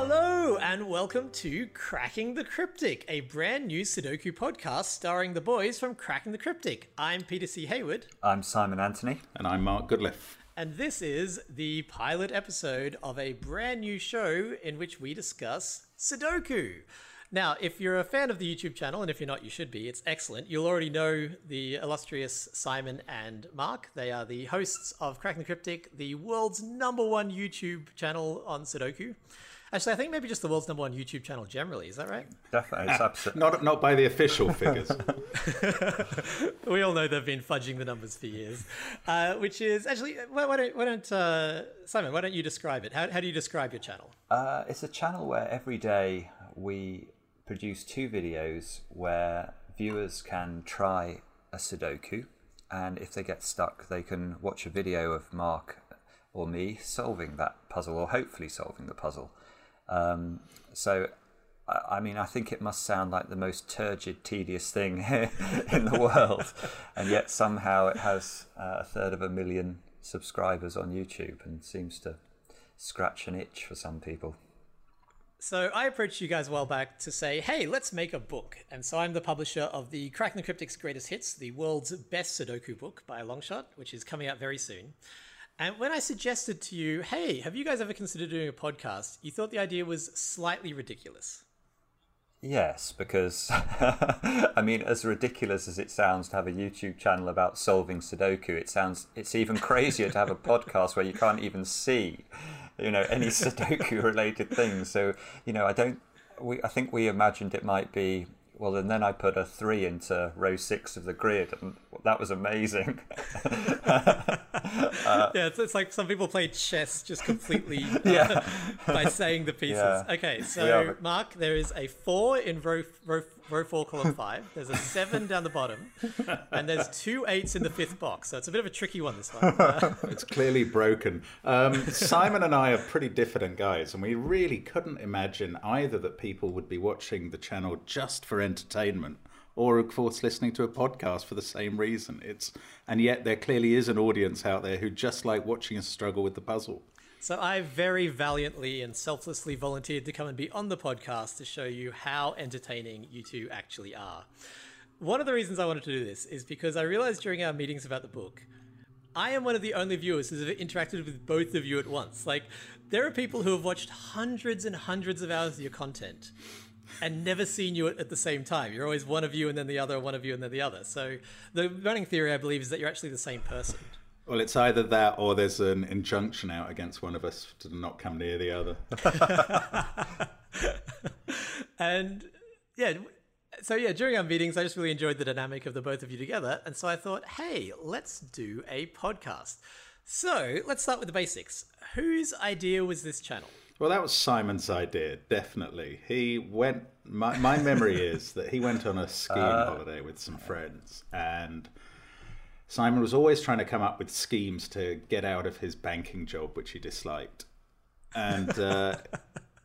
Hello, and welcome to Cracking the Cryptic, a brand new Sudoku podcast starring the boys from Cracking the Cryptic. I'm Peter C. Hayward, I'm Simon Anthony. And I'm Mark Goodliffe. and this is the pilot episode of a brand new show in which we discuss Sudoku. Now, if you're a fan of the YouTube channel, and if you're not, you should be, it's excellent. You'll already know the illustrious Simon and Mark. They are the hosts of Cracking the Cryptic, the world's number one YouTube channel on Sudoku. Actually, I think maybe just the world's number one YouTube channel generally. Is that right? Definitely, it's absolutely. Not not by the official figures. We all know they've been fudging the numbers for years. Uh, which is actually, why, why don't, why don't uh, Simon, why don't you describe it? How, how do you describe your channel? Uh, it's a channel where every day we produce two videos where viewers can try a Sudoku, and if they get stuck, they can watch a video of Mark or me solving that puzzle, or hopefully solving the puzzle. Um, so, I mean, I think it must sound like the most turgid, tedious thing in the world, and yet somehow it has uh, a third of a million subscribers on YouTube and seems to scratch an itch for some people. So I approached you guys a while back to say, hey, let's make a book. And so I'm the publisher of the Cracking the Cryptic's Greatest Hits, the world's best Sudoku book by a long shot, which is coming out very soon. And when I suggested to you, hey, have you guys ever considered doing a podcast? You thought the idea was slightly ridiculous. Yes, because I mean, as ridiculous as it sounds to have a YouTube channel about solving Sudoku, it sounds it's even crazier to have a podcast where you can't even see, you know, any Sudoku related things. So you know, I don't. We I think we imagined it might be well, and then I put a three into row six of the grid, and that was amazing. yeah, it's, it's like some people play chess just completely uh, Yeah. by saying the pieces. Yeah. Okay, so Yeah, Mark, there is a four in row, row row four, column five. There's a seven down the bottom, and there's two eights in the fifth box. So it's a bit of a tricky one. This one. It's clearly broken. Um, Simon and I are pretty diffident guys, and we really couldn't imagine either that people would be watching the channel just for entertainment, or of course listening to a podcast for the same reason. It's and yet there clearly is an audience out there who just like watching us struggle with the puzzle. So I very valiantly and selflessly volunteered to come and be on the podcast to show you how entertaining you two actually are. One of the reasons I wanted to do this is because I realized during our meetings about the book, I am one of the only viewers who's ever interacted with both of you at once. Like, there are people who have watched hundreds and hundreds of hours of your content and never seen you at the same time. You're always one of you and then the other, one of you and then the other. So, the running theory, I believe, is that you're actually the same person. Well, it's either that or there's an injunction out against one of us to not come near the other. And yeah, so yeah, during our meetings, I just really enjoyed the dynamic of the both of you together. And so I thought, hey, let's do a podcast. So let's start with the basics. Whose idea was this channel? Well, that was Simon's idea, definitely. He went. My, my memory is that he went on a skiing uh, holiday with some friends, and Simon was always trying to come up with schemes to get out of his banking job, which he disliked. And uh,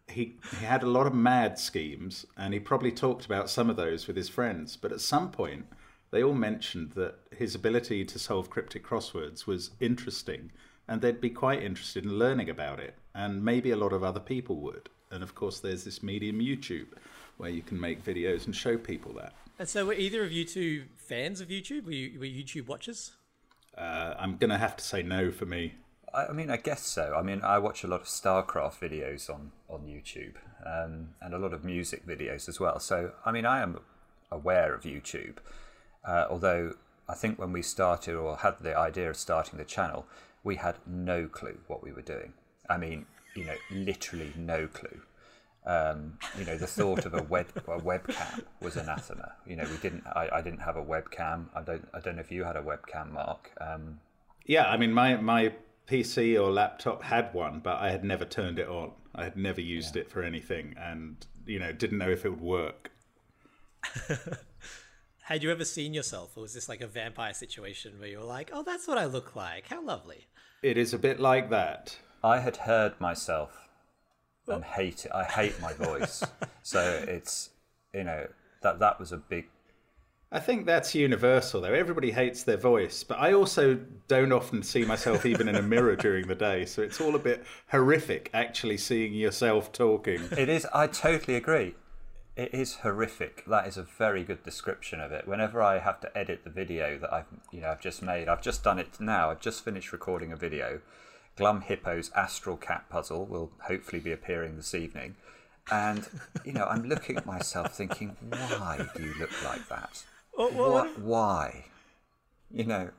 he, he had a lot of mad schemes, and he probably talked about some of those with his friends. But at some point, they all mentioned that his ability to solve cryptic crosswords was interesting, and they'd be quite interested in learning about it, and maybe a lot of other people would. And of course, there's this medium YouTube where you can make videos and show people that. And so were either of you two fans of YouTube? Were you were YouTube watchers? Uh, I'm going to have to say no for me. I, I mean, I guess so. I mean, I watch a lot of StarCraft videos on on YouTube, um, and a lot of music videos as well. So, I mean, I am aware of YouTube. Uh, although I think when we started or had the idea of starting the channel, we had no clue what we were doing. I mean, you know, literally no clue. Um, you know, the thought of a web a webcam was anathema. You know, we didn't. I, I didn't have a webcam. I don't. I don't know if you had a webcam, Mark. Um, Yeah, I mean, my my PC or laptop had one, but I had never turned it on. I had never used it for anything, and you know, didn't know if it would work. Had you ever seen yourself, or was this like a vampire situation where you were like, "Oh, that's what I look like. How lovely." It is a bit like that. I had heard myself and hate it. I hate my voice. so it's you know that that was a big I think that's universal, though. Everybody hates their voice, but I also don't often see myself even in a mirror during the day. So it's all a bit horrific actually seeing yourself talking. It is. I totally agree. It is horrific. That is a very good description of it. Whenever I have to edit the video that I've, you know, I've just made, I've just done it now. I've just finished recording a video. Glum Hippo's Astral Cat Puzzle will hopefully be appearing this evening. And, you know, I'm looking at myself thinking, why do you look like that? Well, well, What, why? You know,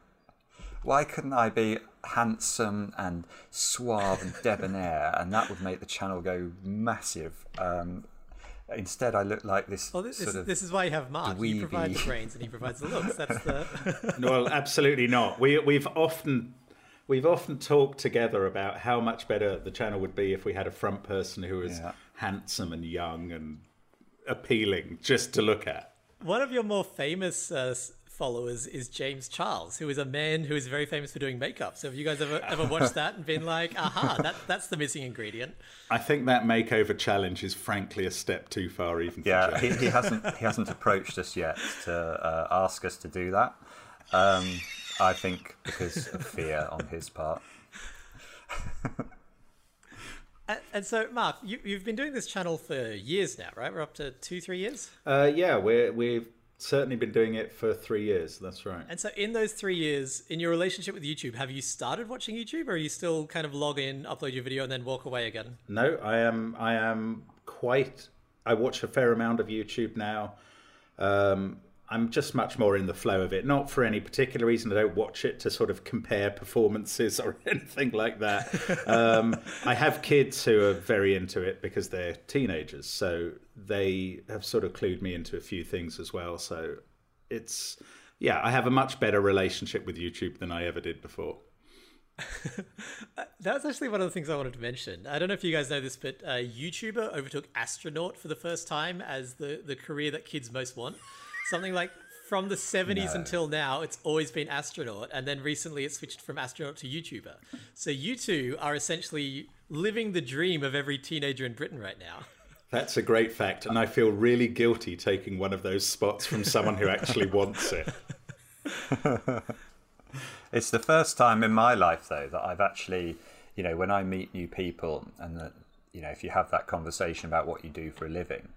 why couldn't I be handsome and suave and debonair, and that would make the channel go massive? Um, instead, I look like this Well, this, sort this, of. this is why you have Mark. You provide the brains and he provides the looks. That's the. well, absolutely not. We we've often we've often talked together about how much better the channel would be if we had a front person who was Yeah. handsome and young and appealing just to look at. One of your more famous uh, followers is James Charles, who is a man who is very famous for doing makeup. So have you guys ever ever watched that and been like, aha, that, that's the missing ingredient? I think that makeover challenge is frankly a step too far, even for Yeah, he, he hasn't he hasn't approached us yet to uh, ask us to do that. Um, I think because of fear on his part. And, and so, Mark, you, you've been doing this channel for years now, right? We're up to two, three years. Uh, yeah, we're, we've certainly been doing it for three years. That's right. And so, in those three years, in your relationship with YouTube, have you started watching YouTube, or are you still kind of log in, upload your video, and then walk away again? No, I am. I am quite. I watch a fair amount of YouTube now. Um, I'm just much more in the flow of it. Not for any particular reason. I don't watch it to sort of compare performances or anything like that. Um, I have kids who are very into it because they're teenagers, so they have sort of clued me into a few things as well. So it's yeah, I have a much better relationship with YouTube than I ever did before. That's actually one of the things I wanted to mention. I don't know if you guys know this, but uh, YouTuber overtook astronaut for the first time as the, the career that kids most want. Something like from the 70s No. until now, it's always been astronaut. And then recently it switched from astronaut to YouTuber. So you two are essentially living the dream of every teenager in Britain right now. That's a great fact, and I feel really guilty taking one of those spots from someone who actually wants it. It's the first time in my life, though, that I've actually, you know, when I meet new people and that, you know, if you have that conversation about what you do for a living,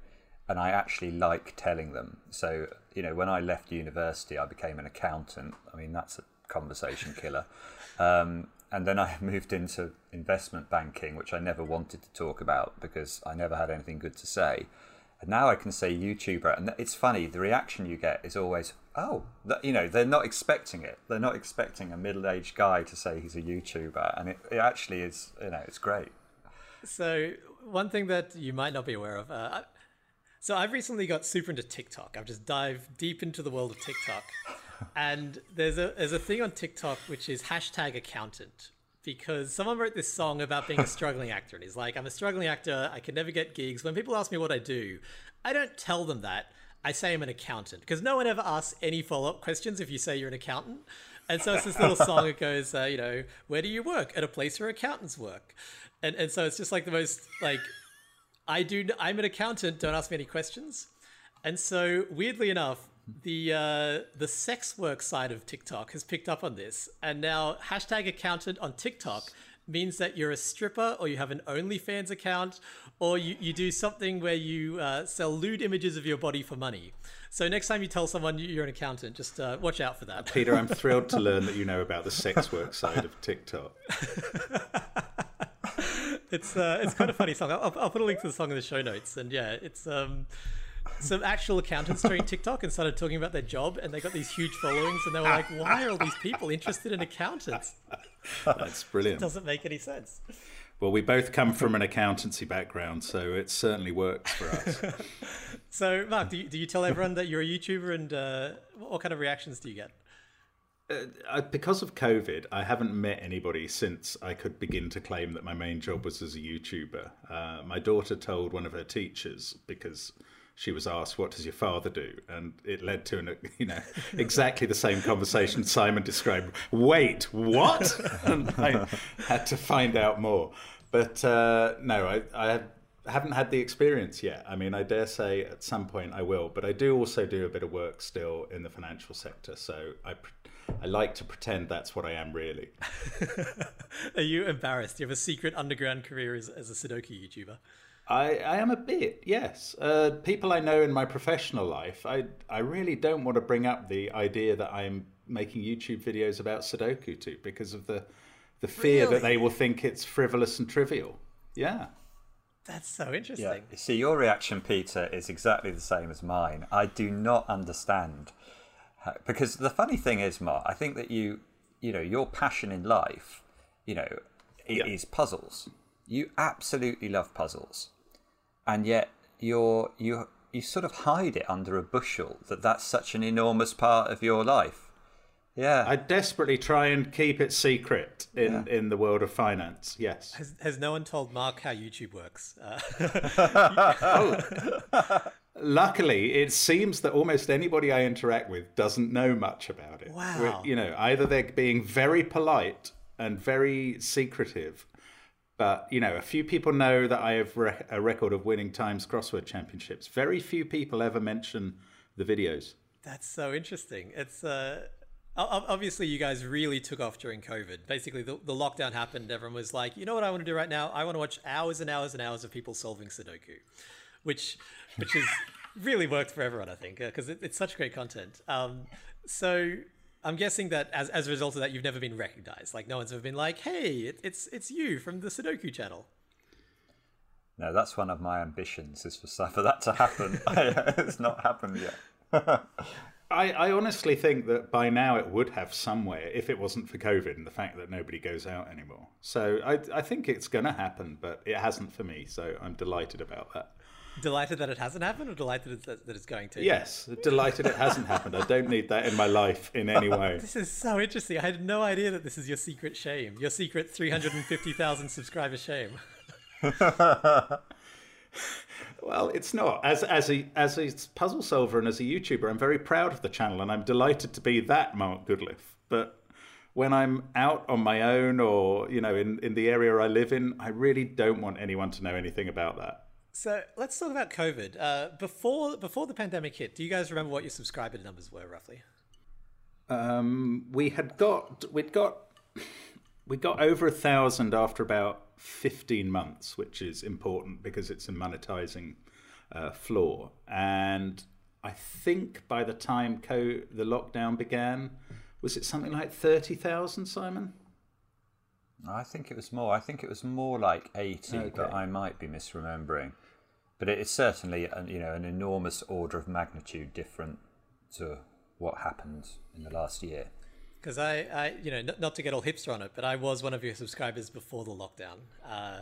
and I actually like telling them. So, you know, when I left university, I became an accountant. I mean, that's a conversation killer. Um, and then I moved into investment banking, which I never wanted to talk about because I never had anything good to say. And now I can say YouTuber, and it's funny. The reaction you get is always, "Oh, that, you know, they're not expecting it. They're not expecting a middle-aged guy to say he's a YouTuber, and it, it actually is. You know, it's great. So one thing that you might not be aware of. Uh, so I've recently got super into TikTok. I've just dived deep into the world of TikTok, and there's a there's a thing on TikTok which is hashtag accountant because someone wrote this song about being a struggling actor, and he's like, I'm a struggling actor. I can never get gigs. When people ask me what I do, I don't tell them that. I say I'm an accountant because no one ever asks any follow up questions if you say you're an accountant. And so it's this little song that goes, uh, you know, where do you work? At a place where accountants work. And and so it's just like the most like I do I'm an accountant, don't ask me any questions. And so weirdly enough, the uh, the sex work side of TikTok has picked up on this, and now hashtag accountant on TikTok means that you're a stripper or you have an OnlyFans account or you, you do something where you uh, sell lewd images of your body for money. So next time you tell someone you're an accountant, just uh, watch out for that. Peter, I'm thrilled to learn that you know about the sex work side of TikTok. It's uh, it's kind of funny song. I'll, I'll put a link to the song in the show notes, and yeah, it's um, some actual accountants joined TikTok and started talking about their job, and they got these huge followings, and they were like, "Why are all these people interested in accountants? That's brilliant. Doesn't make any sense." Well, we both come from an accountancy background, so it certainly works for us. So, Mark, do you, do you tell everyone that you're a YouTuber, and uh, what kind of reactions do you get? I, because of COVID, I haven't met anybody since I could begin to claim that my main job was as a YouTuber. Uh, my daughter told one of her teachers because she was asked, "What does your father do?" and it led to an, you know exactly the same conversation Simon described. Wait, what? and I had to find out more. But uh, no, I, I haven't had the experience yet. I mean, I dare say at some point I will, but I do also do a bit of work still in the financial sector. So I, I like to pretend that's what I am really. Are you embarrassed? Do you have a secret underground career as, as a Sudoku YouTuber? I, I am a bit, yes. Uh, people I know in my professional life, I, I really don't want to bring up the idea that I'm making YouTube videos about Sudoku too because of the, the fear really? that they will think it's frivolous and trivial. Yeah. That's so interesting. Yeah. See, your reaction, Peter, is exactly the same as mine. I do not understand. How, because the funny thing is, Mark, I think that you, you know, your passion in life, you know, yeah. is puzzles. You absolutely love puzzles and yet you're you you sort of hide it under a bushel that that's such an enormous part of your life. Yeah, I desperately try and keep it secret in yeah. in the world of finance. Yes. Has has no one told Mark how YouTube works? Uh... oh. Luckily, it seems that almost anybody I interact with doesn't know much about it. Wow. You know, either they're being very polite and very secretive, but you know, a few people know that I have re- a record of winning Times crossword championships. Very few people ever mention the videos. That's so interesting. It's uh, obviously you guys really took off during COVID. Basically, the, the lockdown happened. Everyone was like, you know what I want to do right now? I want to watch hours and hours and hours of people solving Sudoku, which which has really worked for everyone, I think, because it, it's such great content. Um, so I'm guessing that as, as a result of that, you've never been recognized. Like no one's ever been like, "Hey, it, it's it's you from the Sudoku channel." No, that's one of my ambitions is for for that to happen. it's not happened yet. I, I honestly think that by now it would have somewhere if it wasn't for COVID and the fact that nobody goes out anymore. So I, I think it's going to happen, but it hasn't for me. So I'm delighted about that. Delighted that it hasn't happened, or delighted that it's going to? Yes, delighted it hasn't happened. I don't need that in my life in any way. This is so interesting. I had no idea that this is your secret shame, your secret 350,000 subscriber shame. well, it's not. As as a as a puzzle solver and as a YouTuber, I'm very proud of the channel, and I'm delighted to be that Mark Goodliffe. But when I'm out on my own, or you know, in in the area I live in, I really don't want anyone to know anything about that. So let's talk about COVID. Uh, before before the pandemic hit, do you guys remember what your subscriber numbers were roughly? Um, we had got we'd got we got over a thousand after about fifteen months, which is important because it's a monetizing uh, floor. And I think by the time co- the lockdown began, was it something like thirty thousand, Simon? I think it was more. I think it was more like eighty, okay. but I might be misremembering but it's certainly you know an enormous order of magnitude different to what happened in the last year. Because I, I, you know, not, not, to get all hipster on it, but I was one of your subscribers before the lockdown. Uh,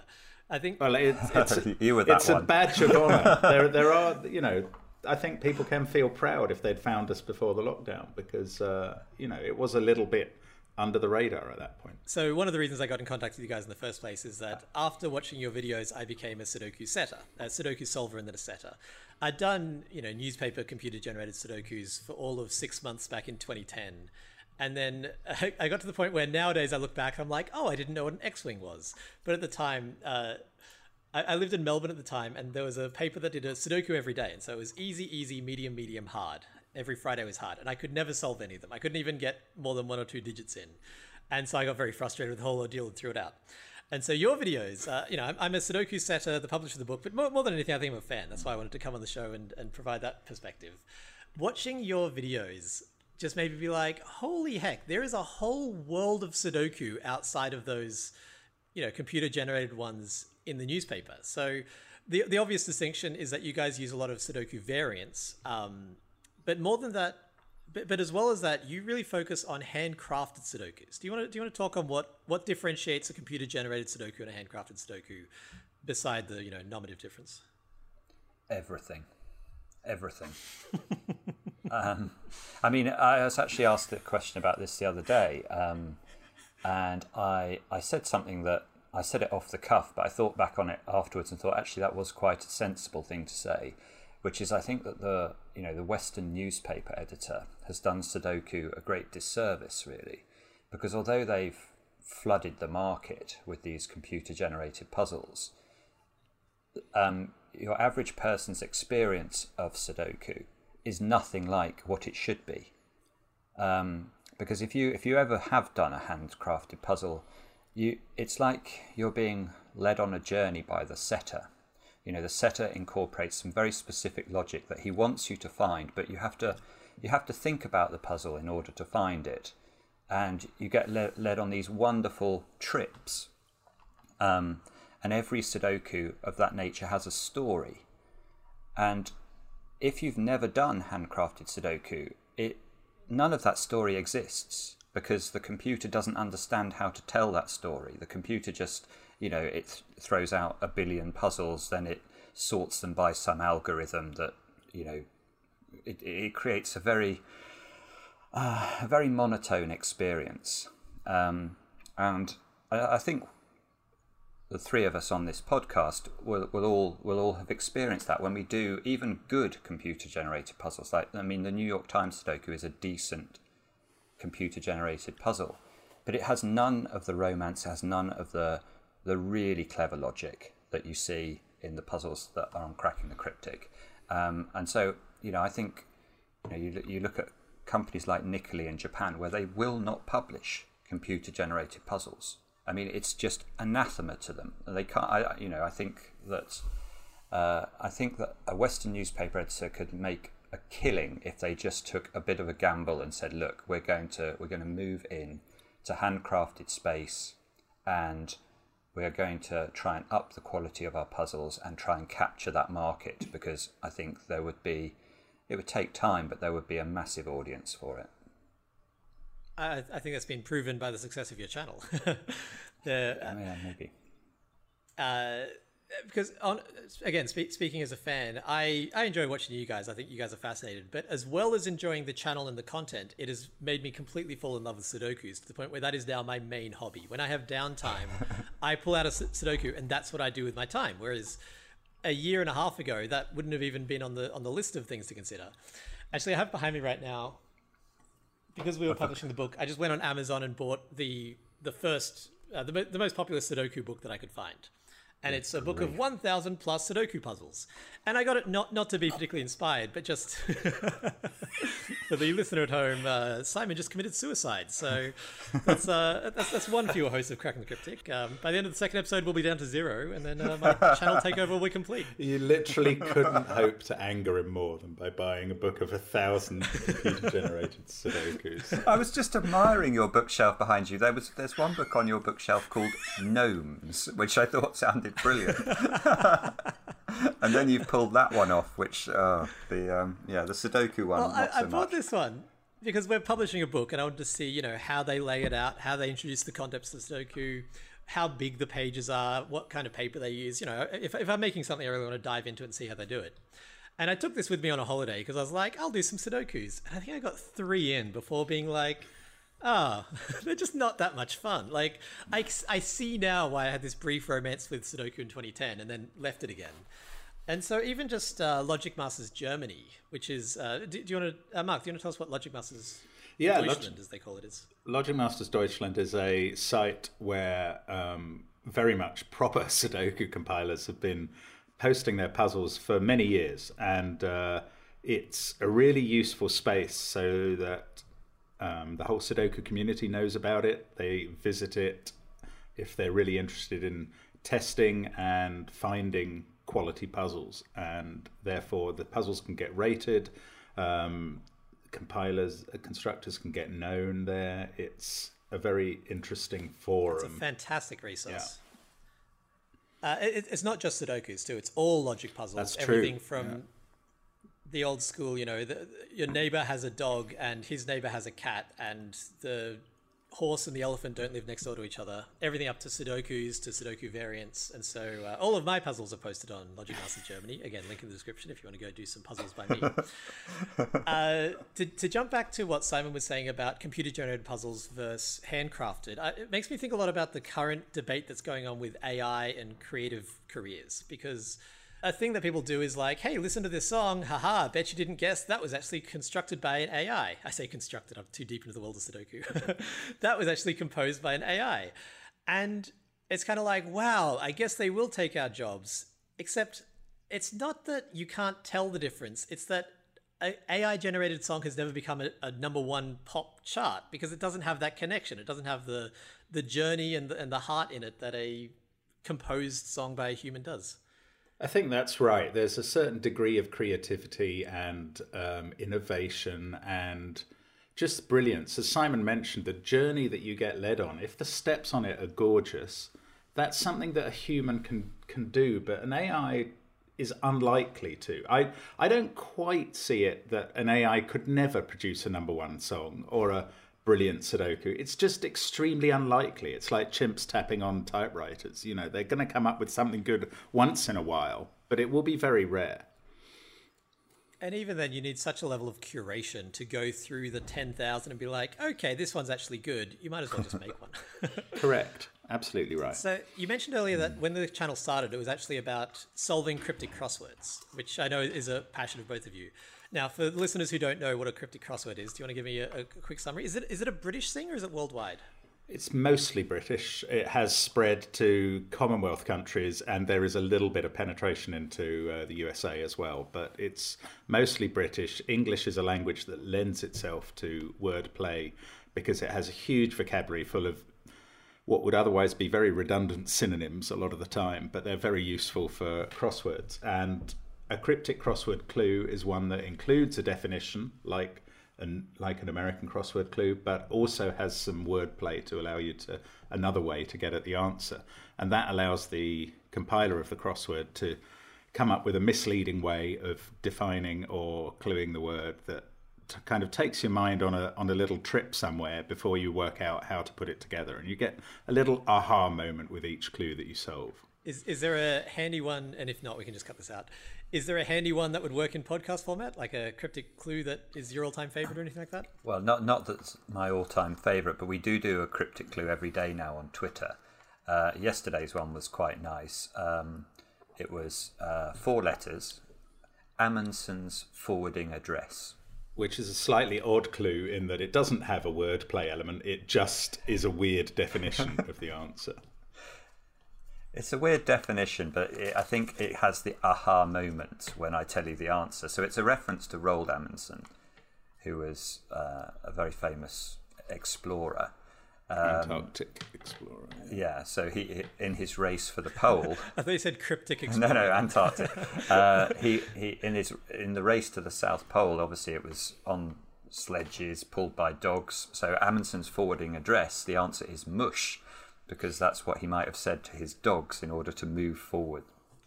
I think. Well, it's it's, you were that it's a badge of honor. there, there are, you know, I think people can feel proud if they'd found us before the lockdown because, uh, you know, it was a little bit under the radar at that point. So one of the reasons I got in contact with you guys in the first place is that after watching your videos, I became a Sudoku setter, a Sudoku solver, and then a setter. I'd done you know newspaper computer generated Sudokus for all of six months back in 2010. And then I got to the point where nowadays I look back, and I'm like, oh, I didn't know what an X-wing was. But at the time, uh, I, lived in Melbourne at the time, and there was a paper that did a Sudoku every day, and so it was easy, easy, medium, medium, hard every Friday was hard, and I could never solve any of them. I couldn't even get more than one or two digits in, and so I got very frustrated with the whole ordeal and threw it out. And so your videos, uh, you know, I'm, a Sudoku setter, the publisher of the book, but more, more, than anything, I think I'm a fan. That's why I wanted to come on the show and, and provide that perspective. Watching your videos just made me be like, holy heck, there is a whole world of Sudoku outside of those, you know, computer generated ones in the newspaper. So the the obvious distinction is that you guys use a lot of Sudoku variants. Um, but more than that, but, but as well as that, you really focus on handcrafted Sudokus. Do you want to do you want to talk on what what differentiates a computer generated Sudoku and a handcrafted Sudoku, beside the you know normative difference? Everything, everything. um, I mean, I was actually asked a question about this the other day, um, and I I said something that I said it off the cuff, but I thought back on it afterwards and thought actually that was quite a sensible thing to say which is I think that the you know the Western newspaper editor has done Sudoku a great disservice really, because although they've flooded the market with these computer generated puzzles, um, your average person's experience of Sudoku is nothing like what it should be. Um, because if you if you ever have done a handcrafted puzzle, you it's like you're being led on a journey by the setter. You know, the setter incorporates some very specific logic that he wants you to find, but you have to you have to think about the puzzle in order to find it, and you get le- led on these wonderful trips. Um, and every Sudoku of that nature has a story. And if you've never done handcrafted Sudoku, it none of that story exists because the computer doesn't understand how to tell that story. The computer just, you know, it throws out a billion puzzles, then it sorts them by some algorithm that, you know, it, it creates a very, uh, a very monotone experience. Um, and I, I think the three of us on this podcast will, will all will all have experienced that when we do even good computer generated puzzles. Like I mean, the New York Times Sudoku is a decent computer generated puzzle, but it has none of the romance. Has none of the the really clever logic that you see in the puzzles that are on Cracking the Cryptic. Um, and so, you know, I think you know you, you look at companies like Nikoli in Japan where they will not publish computer generated puzzles I mean, it's just anathema to them. They can't. I, you know, I think that uh, I think that a Western newspaper editor could make a killing if they just took a bit of a gamble and said, "Look, we're going to we're going to move in to handcrafted space, and we are going to try and up the quality of our puzzles and try and capture that market." Because I think there would be, it would take time, but there would be a massive audience for it. I, I think that's been proven by the success of your channel. the, uh, yeah, maybe. Uh, because on again, spe- speaking as a fan, I, I enjoy watching you guys. I think you guys are fascinated. But as well as enjoying the channel and the content, it has made me completely fall in love with Sudokus to the point where that is now my main hobby. When I have downtime, I pull out a Sudoku, and that's what I do with my time. Whereas a year and a half ago, that wouldn't have even been on the on the list of things to consider. Actually, I have behind me right now because we were publishing the book, I just went on Amazon and bought the the first, uh, the, the most popular Sudoku book that I could find. And it's a book of 1,000 plus Sudoku puzzles. And I got it not, not to be particularly inspired, but just for the listener at home, uh, Simon just committed suicide. So that's, uh, that's, that's one fewer host of Cracking the Cryptic. Um, by the end of the second episode, we'll be down to zero, and then uh, my channel takeover will be complete. You literally couldn't hope to anger him more than by buying a book of a thousand computer generated Sudokus. I was just admiring your bookshelf behind you. There was there's one book on your bookshelf called Gnomes, which I thought sounded brilliant. and then you've pulled that one off, which uh, the um, yeah the Sudoku one. Well, I, so I bought this one because we're publishing a book, and I wanted to see you know how they lay it out, how they introduce the concepts of Sudoku, how big the pages are, what kind of paper they use. You know, if if I'm making something, I really want to dive into it and see how they do it. And I took this with me on a holiday because I was like, I'll do some Sudokus. And I think I got three in before being like, ah, oh, they're just not that much fun. Like, I, I see now why I had this brief romance with Sudoku in 2010 and then left it again. And so even just uh, Logic Masters Germany, which is, uh, do, do, you want to, uh, Mark, do you want to tell us what Logic Masters yeah, Deutschland, Log- as they call it, is? Logic Masters Deutschland is a site where um, very much proper Sudoku compilers have been posting their puzzles for many years. And uh, it's a really useful space so that um, the whole Sudoku community knows about it. They visit it if they're really interested in testing and finding quality puzzles, and therefore the puzzles can get rated. Um, compilers, uh, constructors can get known there. It's a very interesting forum. It's a fantastic resource. Yeah. Uh, it, it's not just Sudokus too. It's all logic puzzles. That's Everything true. from yeah. The old school. You know, the, your neighbor has a dog and his neighbor has a cat, and the horse and the elephant don't live next door to each other. Everything up to Sudokus to Sudoku variants, and so uh, all of my puzzles are posted on Logic Master Germany. Again, link in the description if you want to go do some puzzles by me. uh, to, to jump back to what Simon was saying about computer generated puzzles versus handcrafted, uh, it makes me think a lot about the current debate that's going on with AI and creative careers because a thing that people do is like, hey, listen to this song. Haha, bet you didn't guess that was actually constructed by an AI. I say constructed, I'm too deep into the world of Sudoku. that was actually composed by an AI. And it's kind of like, wow, I guess they will take our jobs. Except it's not that you can't tell the difference. It's that a AI generated song has never become a, a, number one pop chart because it doesn't have that connection. It doesn't have the the journey and the, and the heart in it that a composed song by a human does. I think that's right. There's a certain degree of creativity and um, innovation and just brilliance. As Simon mentioned, the journey that you get led on, if the steps on it are gorgeous, that's something that a human can can do, but an AI is unlikely to. I I don't quite see it that an AI could never produce a number one song or a brilliant Sudoku. It's just extremely unlikely. It's like chimps tapping on typewriters. You know, they're going to come up with something good once in a while, but it will be very rare. And even then, you need such a level of curation to go through the 10,000 and be like, okay, this one's actually good. You might as well just make one. Correct. Absolutely right. So, you mentioned earlier that when the channel started, it was actually about solving cryptic crosswords, which I know is a passion of both of you. Now, for listeners who don't know what a cryptic crossword is, do you want to give me a, a quick summary? Is it is it a British thing or is it worldwide? It's mostly British. It has spread to Commonwealth countries, and there is a little bit of penetration into uh, the USA as well. But it's mostly British. English is a language that lends itself to wordplay because it has a huge vocabulary full of what would otherwise be very redundant synonyms a lot of the time, but they're very useful for crosswords. And a cryptic crossword clue is one that includes a definition, like an like an American crossword clue, but also has some wordplay to allow you to another way to get at the answer, and that allows the compiler of the crossword to come up with a misleading way of defining or cluing the word that kind of takes your mind on a on a little trip somewhere before you work out how to put it together, and you get a little aha moment with each clue that you solve. Is is there a handy one? And if not, we can just cut this out. Is there a handy one that would work in podcast format, like a cryptic clue that is your all-time favorite or anything like that? Well, not not that's my all-time favorite, but we do do a cryptic clue every day now on Twitter. Uh, yesterday's one was quite nice. Um, it was uh, four letters, Amundsen's forwarding address. Which is a slightly odd clue in that it doesn't have a wordplay element. It just is a weird definition of the answer. It's a weird definition, but it, I think it has the aha moment when I tell you the answer. So it's a reference to Roald Amundsen, who was uh, a very famous explorer. Um, Antarctic explorer. Yeah, so he in his race for the pole. I thought you said cryptic explorer. no, no, Antarctic. uh, he he in his in the race to the South Pole. Obviously, it was on sledges pulled by dogs. So Amundsen's forwarding address. The answer is mush because that's what he might have said to his dogs in order to move forward.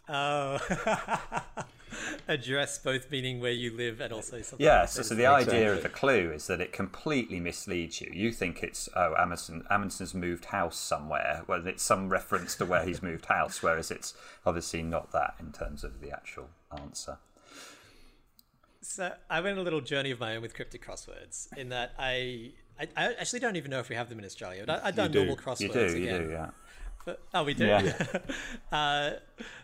Oh, address both meaning where you live and also something. Yeah, so, so the idea of the clue is that it completely misleads you. You think it's oh Amundsen Amundsen's moved house somewhere. Well, it's some reference to where he's moved house, whereas it's obviously not that in terms of the actual answer. So I went a little journey of my own with cryptic crosswords in that I I, I actually don't even know if we have them in Australia. But I, have done normal crosswords. You do, again. you do, yeah. But, oh, we do. Yeah. uh,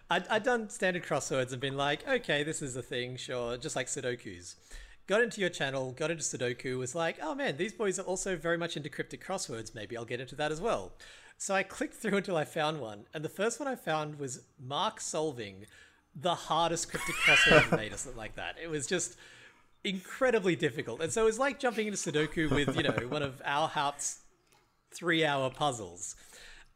I, I'd done standard crosswords and been like, okay, this is a thing, sure, just like Sudoku's. Got into your channel, got into Sudoku, was like, oh man, these boys are also very much into cryptic crosswords. Maybe I'll get into that as well. So I clicked through until I found one, and the first one I found was Mark solving the hardest cryptic crossword made us look like that. It was just incredibly difficult. And so it's like jumping into Sudoku with, you know, one of Al Haupt's three hour puzzles.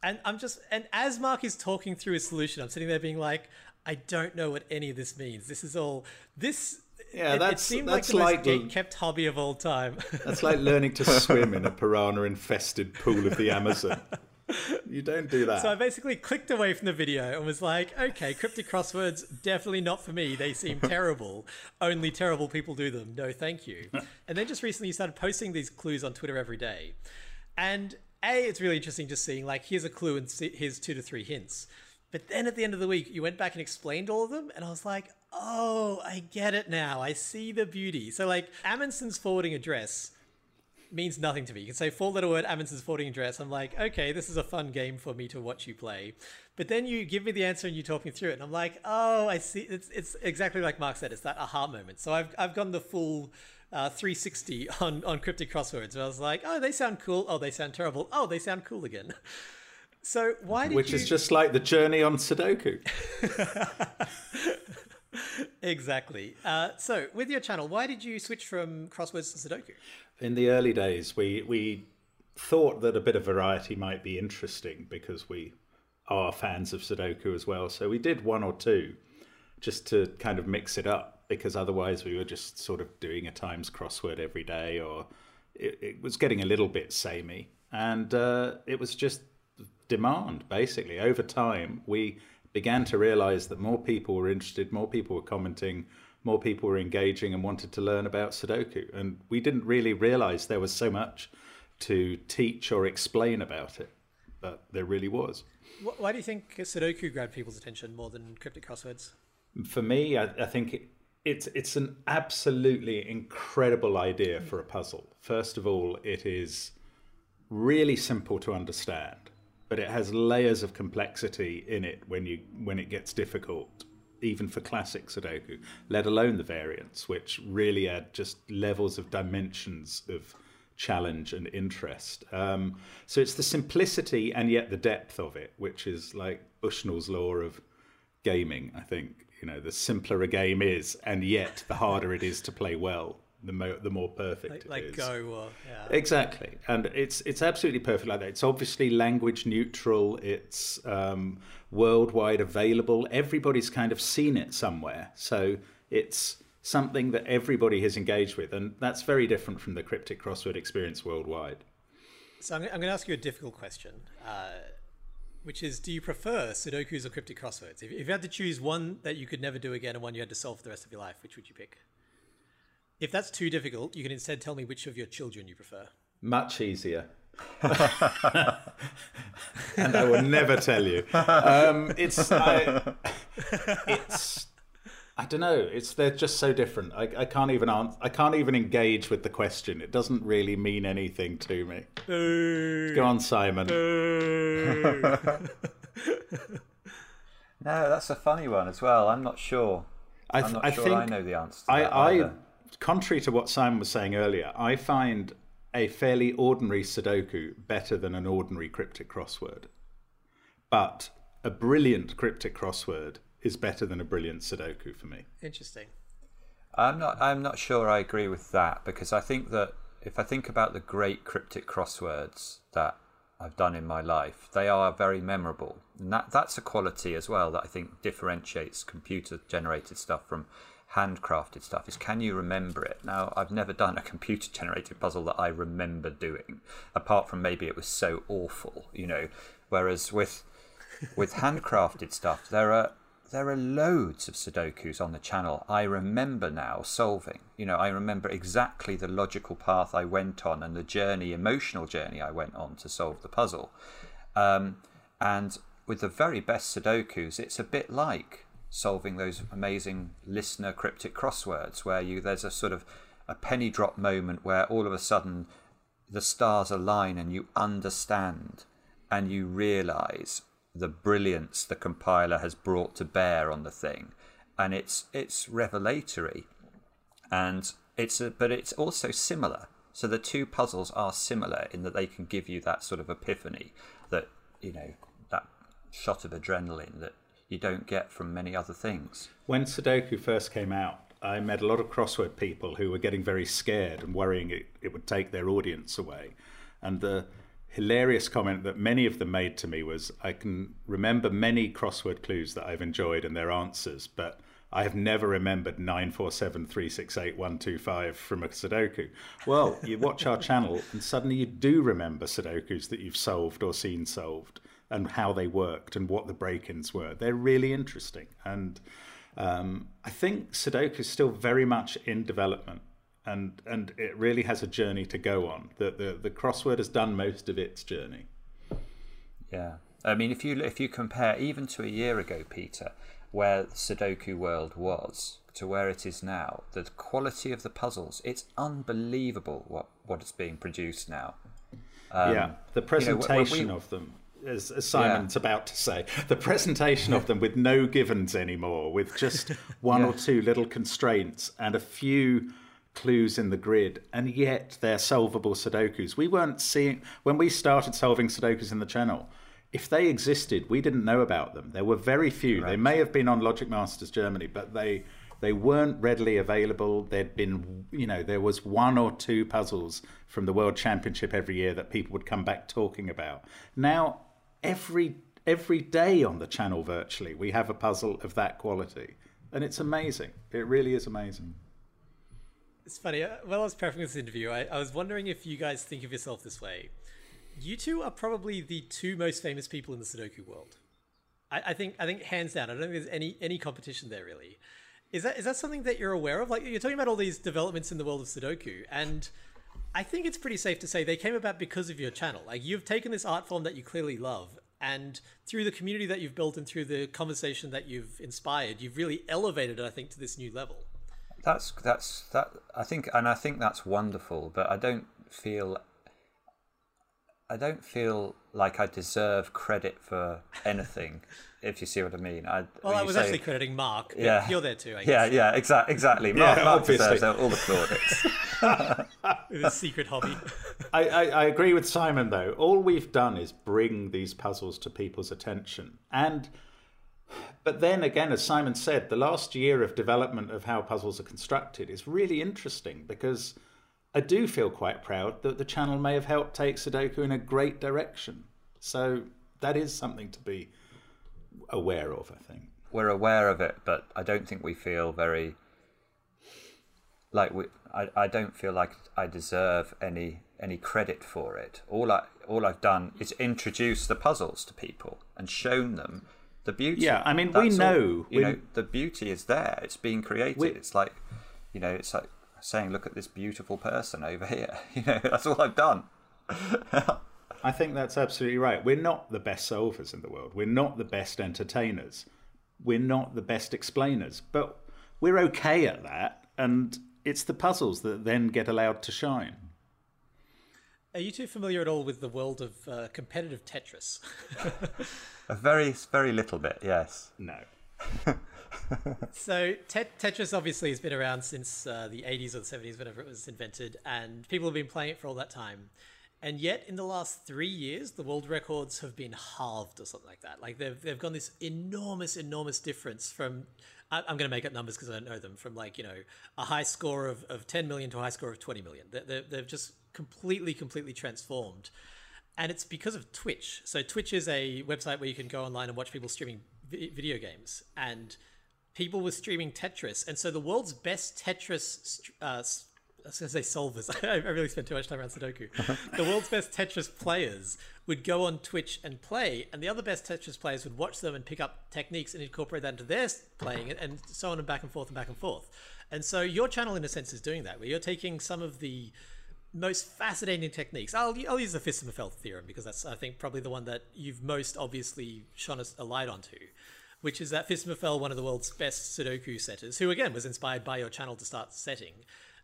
And I'm just, and as Mark is talking through his solution, I'm sitting there being like, I don't know what any of this means. This is all, this, yeah, it, that's, it seemed that's like the most like, kept hobby of all time. that's like learning to swim in a piranha infested pool of the Amazon. you don't do that. So I basically clicked away from the video and was like, okay, cryptic crosswords, definitely not for me. They seem terrible. Only terrible people do them. No, thank you. and then just recently you started posting these clues on Twitter every day. And A, it's really interesting just seeing, like, here's a clue and here's two to three hints. But then at the end of the week, you went back and explained all of them, and I was like, oh, I get it now. I see the beauty. So, like, Amundsen's forwarding address means nothing to me. You can say four letter word Amundsen's forwarding address. I'm like, okay, this is a fun game for me to watch you play. But then you give me the answer and you talk me through it, and I'm like, oh, I see. It's it's exactly like Mark said. It's that aha moment. So I've I've gone the full. Uh, 360 on, on cryptic crosswords. I was like, oh, they sound cool. Oh, they sound terrible. Oh, they sound cool again. So why did Which you... is just like the journey on Sudoku. exactly. Uh, so with your channel, why did you switch from crosswords to Sudoku? In the early days, we we thought that a bit of variety might be interesting because we are fans of Sudoku as well. So we did one or two just to kind of mix it up because otherwise we were just sort of doing a Times crossword every day or it, it was getting a little bit samey. And uh, it was just demand, basically. Over time, we began to realize that more people were interested, more people were commenting, more people were engaging and wanted to learn about Sudoku. And we didn't really realize there was so much to teach or explain about it, but there really was. Why do you think Sudoku grabbed people's attention more than cryptic crosswords? For me, I, I think it, it's it's an absolutely incredible idea for a puzzle. First of all, it is really simple to understand, but it has layers of complexity in it when you when it gets difficult, even for classic Sudoku. Let alone the variants, which really add just levels of dimensions of challenge and interest. Um, so it's the simplicity and yet the depth of it, which is like Bushnell's law of gaming. I think you know the simpler a game is, and yet the harder it is to play well. The more, the more perfect like, it like is. Go or yeah. Exactly, and it's it's absolutely perfect like that. It's obviously language neutral. It's um, worldwide available. Everybody's kind of seen it somewhere, so it's something that everybody has engaged with, and that's very different from the cryptic crossword experience worldwide. So I'm, I'm going to ask you a difficult question, uh, which is: Do you prefer Sudokus or cryptic crosswords? If, if you had to choose one that you could never do again and one you had to solve for the rest of your life, which would you pick? If that's too difficult, you can instead tell me which of your children you prefer. Much easier. and I will never tell you. Um, it's I, it's I don't know. It's they're just so different. I, I can't even answer. I can't even engage with the question. It doesn't really mean anything to me. Go on, Simon. No, that's a funny one as well. I'm not sure. I, I'm not I sure think I know the answer to I, that I, either. Contrary to what Simon was saying earlier, I find a fairly ordinary Sudoku better than an ordinary cryptic crossword. But a brilliant cryptic crossword is better than a brilliant Sudoku for me. Interesting. I'm not. I'm not sure. I agree with that because I think that if I think about the great cryptic crosswords that I've done in my life, they are very memorable, and that that's a quality as well that I think differentiates computer-generated stuff from handcrafted stuff. Is can you remember it? Now, I've never done a computer-generated puzzle that I remember doing, apart from maybe it was so awful, you know. Whereas with with handcrafted stuff, there are there are loads of Sudokus on the channel I remember now solving. You know, I remember exactly the logical path I went on and the journey, emotional journey I went on to solve the puzzle. Um, and with the very best Sudokus, it's a bit like solving those amazing listener cryptic crosswords where you there's a sort of a penny drop moment where all of a sudden the stars align and you understand and you realize the brilliance the compiler has brought to bear on the thing. And it's it's revelatory. And it's a, but it's also similar. So the two puzzles are similar in that they can give you that sort of epiphany that you know that shot of adrenaline that you don't get from many other things When Sudoku first came out, I met a lot of crossword people who were getting very scared and worrying it, it would take their audience away. And the hilarious comment that many of them made to me was I can remember many crossword clues that I've enjoyed and their answers, but I have never remembered 947368125 from a Sudoku. Well, you watch our channel and suddenly you do remember Sudokus that you've solved or seen solved and how they worked and what the break ins were. They're really interesting. And um, I think Sudoku is still very much in development. And, and it really has a journey to go on. The, the, the crossword has done most of its journey. Yeah, I mean, if you if you compare even to a year ago, Peter, where Sudoku world was to where it is now, the quality of the puzzles, it's unbelievable what what is being produced now. Um, yeah, the you know, presentation we- of them, as, as Simon's about to say, the presentation of them with no givens anymore, with just one or two little constraints and a few clues in the grid, and yet they're solvable Sudokus. We weren't seeing when we started solving Sudokus in the channel. if they existed, we didn't know about them. There were very few. Right. They may have been on Logic Masters Germany, but they they weren't readily available. There'd been, you know, there was one or two puzzles from the World Championship every year that people would come back talking about. Now, every every day on the channel virtually, we have a puzzle of that quality, and it's amazing. It really is amazing. It's funny. While I was preparing this interview, I, I was wondering if you guys think of yourself this way. You two are probably the two most famous people in the Sudoku world. I, I think. I think hands down. I don't think there's any any competition there really. Is that is that something that you're aware of? Like you're talking about all these developments in the world of Sudoku, and I think it's pretty safe to say they came about because of your channel. Like you've taken this art form that you clearly love, and through the community that you've built and through the conversation that you've inspired, you've really elevated it. I think to this new level. That's that's that. I think, and I think that's wonderful. But I don't feel. I don't feel like I deserve credit for anything. if you see what I mean. I, Well, I was say- actually crediting Mark. Yeah. you're there too. I Yeah, guess. yeah, exactly, exactly. Mark, Yeah, Mark deserves all the plaudits. with his secret hobby. I, I, I agree with Simon though. All we've done is bring these puzzles to people's attention. And but then again, as Simon said, the last year of development of how puzzles are constructed is really interesting because I do feel quite proud that the channel may have helped take Sudoku in a great direction. So that is something to be aware of, I think. We're aware of it, but I don't think we feel very like we. I, I don't feel like I deserve any any credit for it. All I all I've done is introduce the puzzles to people and shown them the beauty. Yeah, I mean, we That's all. know- you we- know the beauty is there. It's being created. We- it's like you know, it's like saying, look at this beautiful person over here. You know, that's all I've done. I think that's absolutely right. We're not the best solvers in the world. We're not the best entertainers. We're not the best explainers, but we're okay at that. And it's the puzzles that then get allowed to shine. Are you two familiar at all with the world of uh, competitive Tetris? A very very little bit, yes. No. So Tet- Tetris obviously has been around since uh, the 80s or the 70s, whenever it was invented, and people have been playing it for all that time. And yet, in the last three years, the world records have been halved or something like that. Like they've they've gone this enormous, enormous difference from. I- I'm going to make up numbers because I don't know them. From like you know a high score of, of 10 million to a high score of 20 million. They- they- They've just completely, completely transformed and it's because of Twitch. So Twitch is a website where you can go online and watch people streaming vi- video games, and people were streaming Tetris, and so the world's best Tetris. Uh, I was going to say solvers. I really spent too much time around Sudoku. Uh-huh. the world's best Tetris players would go on Twitch and play, and the other best Tetris players would watch them and pick up techniques and incorporate that into their playing, and so on and back and forth and back and forth. And so your channel, in a sense, is doing that, where you're taking some of the most fascinating techniques. I'll, I'll use the Phistomefel theorem because that's, I think, probably the one that you've most obviously shone a, light onto, which is that Phistomefel, one of the world's best Sudoku setters, who again was inspired by your channel to start setting,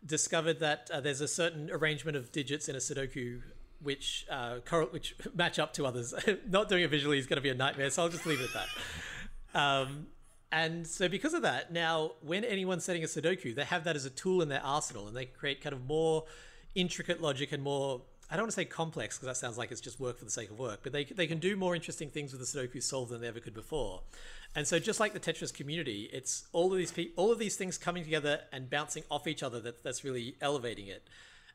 discovered that uh, there's a certain arrangement of digits in a Sudoku which uh, correl- which match up to others. Not doing it visually is going to be a nightmare, so I'll just leave it at that. Um, and so, because of that, now when anyone's setting a Sudoku, they have that as a tool in their arsenal, and they create kind of more intricate logic and more. I don't want to say complex because that sounds like it's just work for the sake of work, but they they can do more interesting things with the Sudoku solved than they ever could before. And so, just like the Tetris community, it's all of these pe- all of these things coming together and bouncing off each other that that's really elevating it.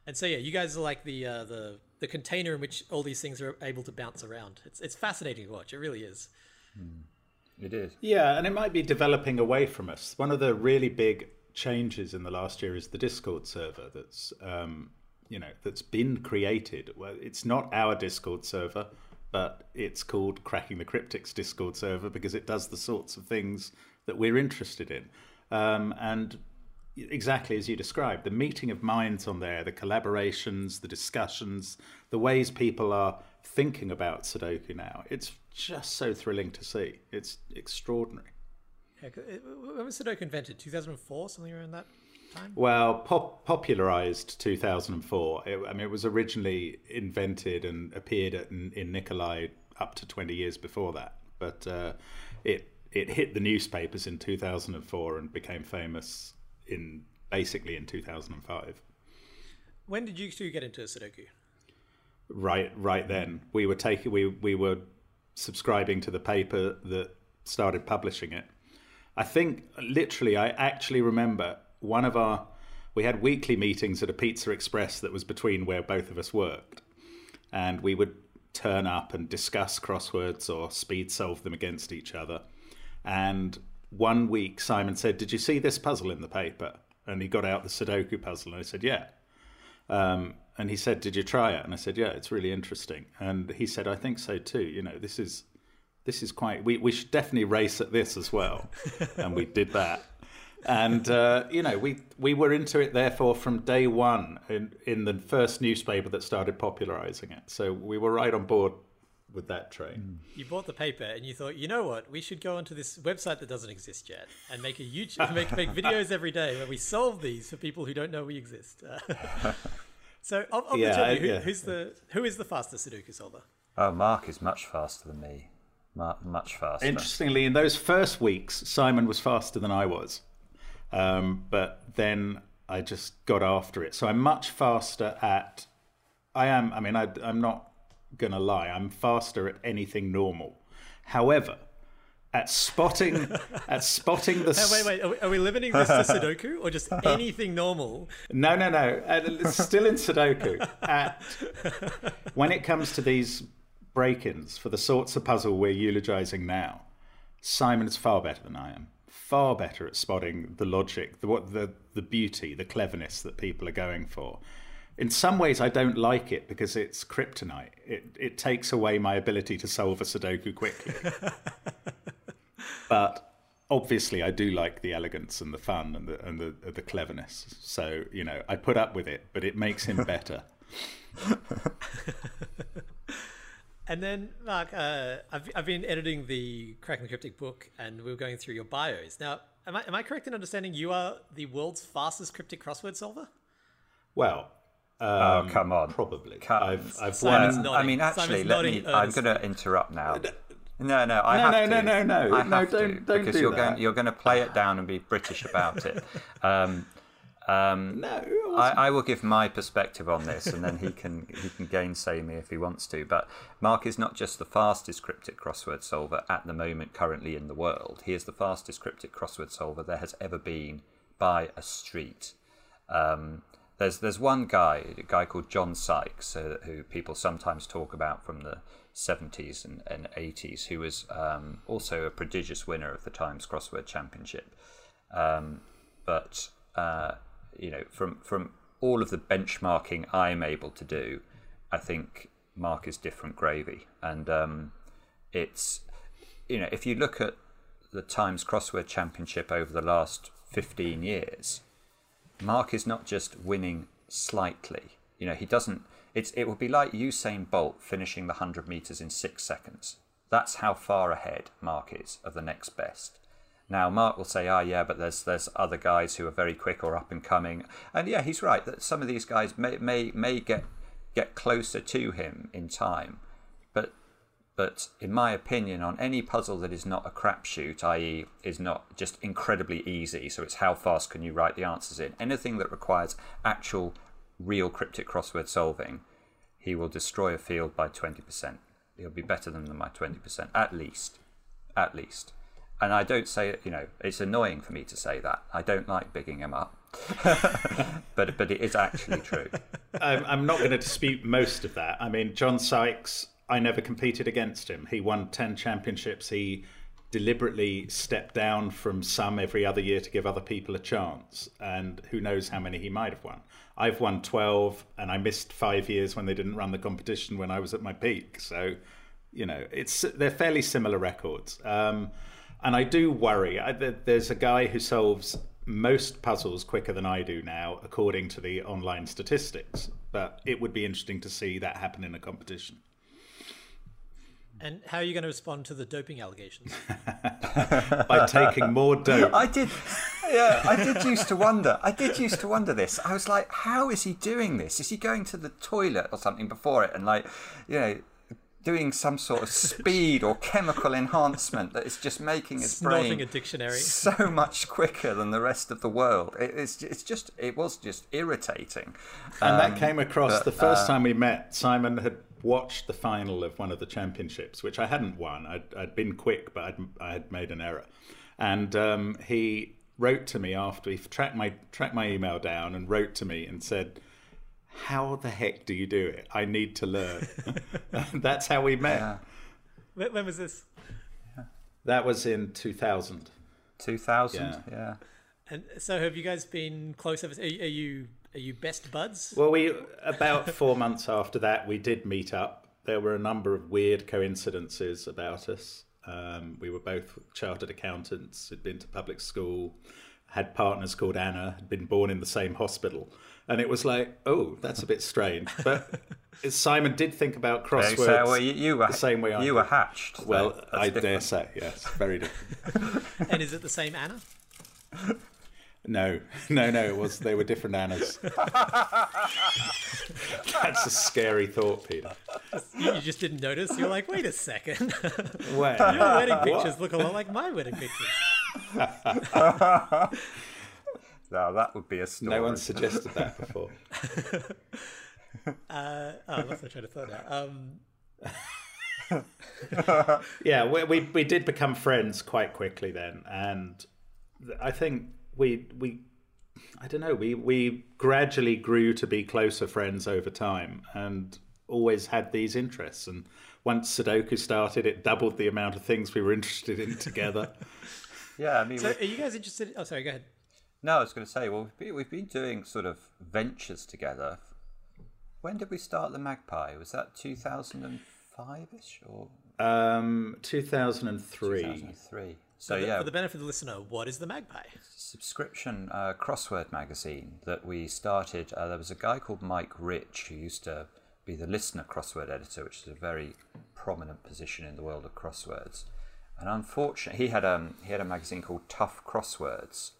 And so, yeah, you guys are like the uh, the the container in which all these things are able to bounce around. It's it's fascinating to watch. It really is. It is. Yeah, and it might be developing away from us. One of the really big changes in the last year is the Discord server that's um, you know that's been created. Well, it's not our Discord server, but it's called Cracking the Cryptics Discord server because it does the sorts of things that we're interested in. Um, and exactly as you described, the meeting of minds on there, the collaborations, the discussions, the ways people are thinking about Sudoku now. It's just so thrilling to see. It's extraordinary. Yeah, when was Sudoku invented? 2004, something around that time. Well, pop- popularized 2004. It, I mean, it was originally invented and appeared at, in, in Nikoli up to 20 years before that, but uh, it it hit the newspapers in 2004 and became famous in basically in 2005. When did you two get into Sudoku? Right, right then we were taking we we were subscribing to the paper that started publishing it. I think literally, I actually remember one of our we had weekly meetings at a Pizza Express that was between where both of us worked, and we would turn up and discuss crosswords or speed solve them against each other. And one week, Simon said, "Did you see this puzzle in the paper?" And he got out the Sudoku puzzle, and I said, "Yeah." Um, and he said, "Did you try it?" And I said, "Yeah, it's really interesting." And he said, "I think so too. You know, this is this is quite. We we should definitely race at this as well." and we did that and uh, you know we we were into it therefore from day one in in the first newspaper that started popularizing it. So we were right on board with that train. You bought the paper and you thought you know what? We should go onto this website that doesn't exist yet and make a youtube make, make videos every day where we solve these for people who don't know we exist. So of, of yeah, the two, who, yeah. who's the who is the fastest sudoku solver? Oh mark is much faster than me. Mark, much faster. Interestingly in those first weeks simon was faster than i was um, but then I just got after it. So I'm much faster at. I am. I mean, I, I'm not gonna lie. I'm faster at anything normal. However, at spotting at spotting the. Hey, wait, wait. Are we, are we limiting this to Sudoku or just anything normal? No, no, no. It's still in Sudoku. At when it comes to these break-ins for the sorts of puzzle we're eulogizing now, Simon is far better than I am far better at spotting the logic, the what the the beauty, the cleverness that people are going for. In some ways, I don't like it because it's kryptonite. It it takes away my ability to solve a Sudoku quickly. but obviously, I do like the elegance and the fun and the and the the cleverness. So you know, I put up with it, but it makes him better. And then, Mark, uh, I've, I've been editing the Cracking the Cryptic book, and we are going through your bios. Now, am I, am I correct in understanding you are the world's fastest cryptic crossword solver? Well, um, oh come on! Probably. Come, I've, I've won. I mean, actually, let me. I'm going to interrupt now. No, no, I no, have no, to. No, no, no, I no. Have don't, to, don't because do you're that. going, you're going to play it down and be British about it. Um, um, no, I, I, will give my perspective on this, and then he can he can gainsay me if he wants to. But Mark is not just the fastest cryptic crossword solver at the moment, currently in the world. He is the fastest cryptic crossword solver there has ever been by a street. Um, there's there's one guy, a guy called John Sykes, uh, who people sometimes talk about from the 70s and, and 80s, who was um, also a prodigious winner of the Times Crossword Championship. Um, but uh, you know, from from all of the benchmarking I'm able to do, I think Mark is different gravy, and um, it's you know if you look at the Times Crossword Championship over the last 15 years, Mark is not just winning slightly. You know, he doesn't. It's it would be like Usain Bolt finishing the 100 meters in six seconds. That's how far ahead Mark is of the next best. Now, Mark will say, "Ah, oh, yeah, but there's there's other guys who are very quick or up and coming," and yeah, he's right that some of these guys may may may get get closer to him in time, but but in my opinion, on any puzzle that is not a crapshoot, i.e., is not just incredibly easy, so it's how fast can you write the answers in. Anything that requires actual, real cryptic crossword solving, he will destroy a field by twenty percent. He'll be better than by twenty percent, at least, at least and I don't say it, you know, it's annoying for me to say that. I don't like bigging him up. but but it is actually true. I'm, I'm not going to dispute most of that. I mean, John Sykes, I never competed against him. He won 10 championships. He deliberately stepped down from some every other year to give other people a chance. And who knows how many he might have won. I've won 12, and I missed five years when they didn't run the competition when I was at my peak. So, you know, it's they're fairly similar records. Um, and I do worry. I, there's a guy who solves most puzzles quicker than I do now, according to the online statistics. But it would be interesting to see that happen in a competition. And how are you going to respond to the doping allegations? By taking more dope. I did, yeah, I did used to wonder. I did used to wonder this. I was like, how is he doing this? Is he going to the toilet or something before it and like, you know, doing some sort of speed or chemical enhancement that is just making his Snorting brain a dictionary so much quicker than the rest of the world. It, it's it's just it was just irritating. And um, that came across but, the first uh, time we met. Simon had watched the final of one of the championships, which I hadn't won. I'd, I'd been quick, but I'd, I had made an error. And um, he wrote to me after he tracked my tracked my email down and wrote to me and said, "How the heck do you do it? I need to learn." That's how we met. Yeah. When, when was this? That was in 2000. 2000, Yeah. yeah. And so, have you guys been close ever? Are, you- are you are you best buds? Well, we about four months after that, we did meet up. There were a number of weird coincidences about us. Um, we were both chartered accountants, had been to public school, had partners called Anna, had been born in the same hospital, and it was like, oh, that's a bit strange. But Simon did think about crosswords. So, well, you, you were the same way I you were hatched. well, That's I different. dare say, yes, very different. and is it the same Anna? No, no, no. It was they were different Annas. That's a scary thought, Peter. You, you just didn't notice. You're like, wait a second. Well, Your wedding pictures look a lot like my wedding pictures. Now that would be a story. no one suggested that before. Uh, oh, I lost my train of thought now. Um, Yeah, we, we we did become friends quite quickly then, and I think we we I don't know we we gradually grew to be closer friends over time, and always had these interests. And once Sudoku started, it doubled the amount of things we were interested in together. Yeah, I mean, so, are you guys interested? Oh, sorry. Go ahead. no, I was going to say, well, we've been, we've been doing sort of ventures together. When did we start the Magpie? Was that 2005ish or Um, 2003. 2003? So For the- yeah, For the benefit of the listener, what is the Magpie? subscription uh, crossword magazine that we started. Uh, there was a guy called Mike Rich who used to be the listener crossword editor, which is a very prominent position in the world of crosswords. And unfortunately, he had um he had a magazine called Tough Crosswords,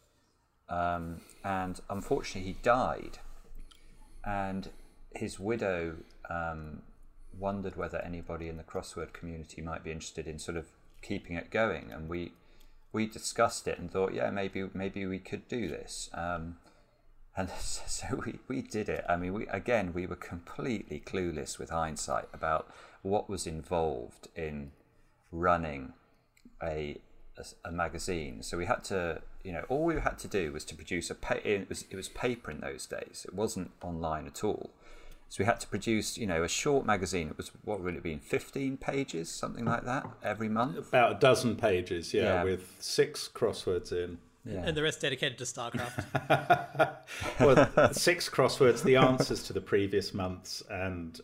um, and unfortunately, he died. And his widow um, wondered whether anybody in the crossword community might be interested in sort of keeping it going, and we we discussed it and thought, yeah, maybe maybe we could do this. Um, and so we, we did it. I mean, we again we were completely clueless with hindsight about what was involved in running a, a, a magazine. So we had to, you know, all we had to do was to produce a pa- it was it was paper in those days. It wasn't online at all. So we had to produce, you know, a short magazine. It was what would it been, fifteen pages, something like that, every month. About a dozen pages, yeah, Yeah. with six crosswords in. Yeah. And the rest dedicated to StarCraft. Well, six crosswords, the answers to the previous months, and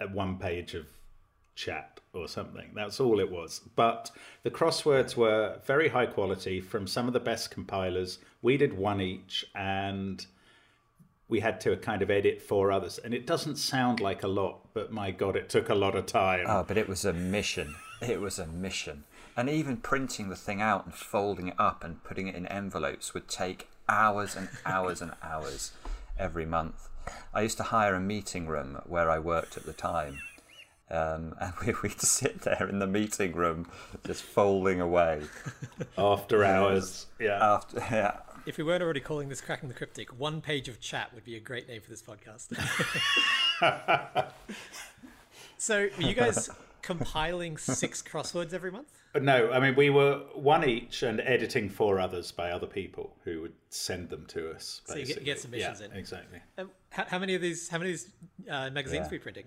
uh, one page of chat or something. That's all it was. But the crosswords were very high quality from some of the best compilers. We did one each, and we had to kind of edit four others. And it doesn't sound like a lot, but my God, it took a lot of time. Oh, but it was a mission. It was a mission. And even printing the thing out and folding it up and putting it in envelopes would take hours and hours and hours every month. I used to hire a meeting room where I worked at the time. Um, and we, we'd sit there in the meeting room just folding away. After hours, yeah. After, yeah, if we weren't already calling this Cracking the Cryptic, one page of chat would be a great name for this podcast. so, were you guys compiling six crosswords every month? No, I mean we were one each and editing four others by other people who would send them to us. So you get- basically. get submissions yeah, in. Exactly. Um, how, how many of these? How many of these uh, magazines Yeah. were you printing?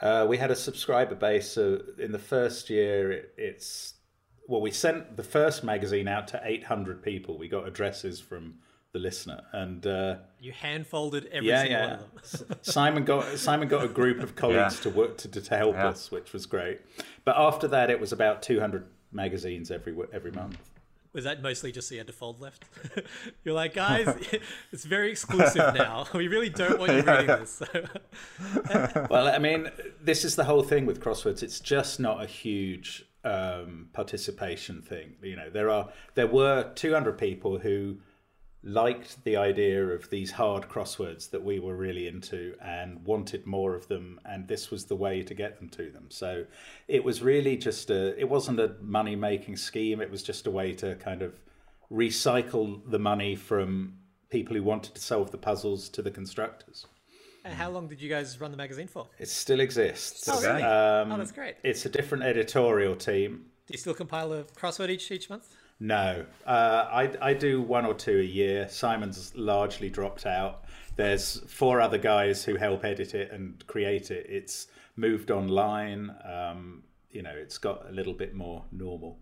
Uh, we had a subscriber base. So in the first year, it, it's well, we sent the first magazine out to 800 people. We got addresses from the listener, and uh, You hand folded every yeah, single yeah. one of them. Simon got Simon got a group of colleagues Yeah. to work to, to help Yeah. us, which was great. But after that, it was about 200 magazines every every month. Was that mostly just so you had to fold left? You're like, guys, it's very exclusive now. We really don't want you reading this. So, well, I mean, this is the whole thing with crosswords. It's just not a huge um, participation thing. You know, there are there were 200 people who liked the idea of these hard crosswords that we were really into and wanted more of them and this was the way to get them to them so it was really just a it wasn't a money making scheme it was just a way to kind of recycle the money from people who wanted to solve the puzzles to the constructors And how long did you guys run the magazine for? It still exists. Oh, really? Um, oh, that's great. It's a different editorial team. Do you still compile a crossword each each month? No, uh, I, I do one or two a year. Simon's largely dropped out. There's four other guys who help edit it and create it. It's moved online. Um, you know, it's got a little bit more normal.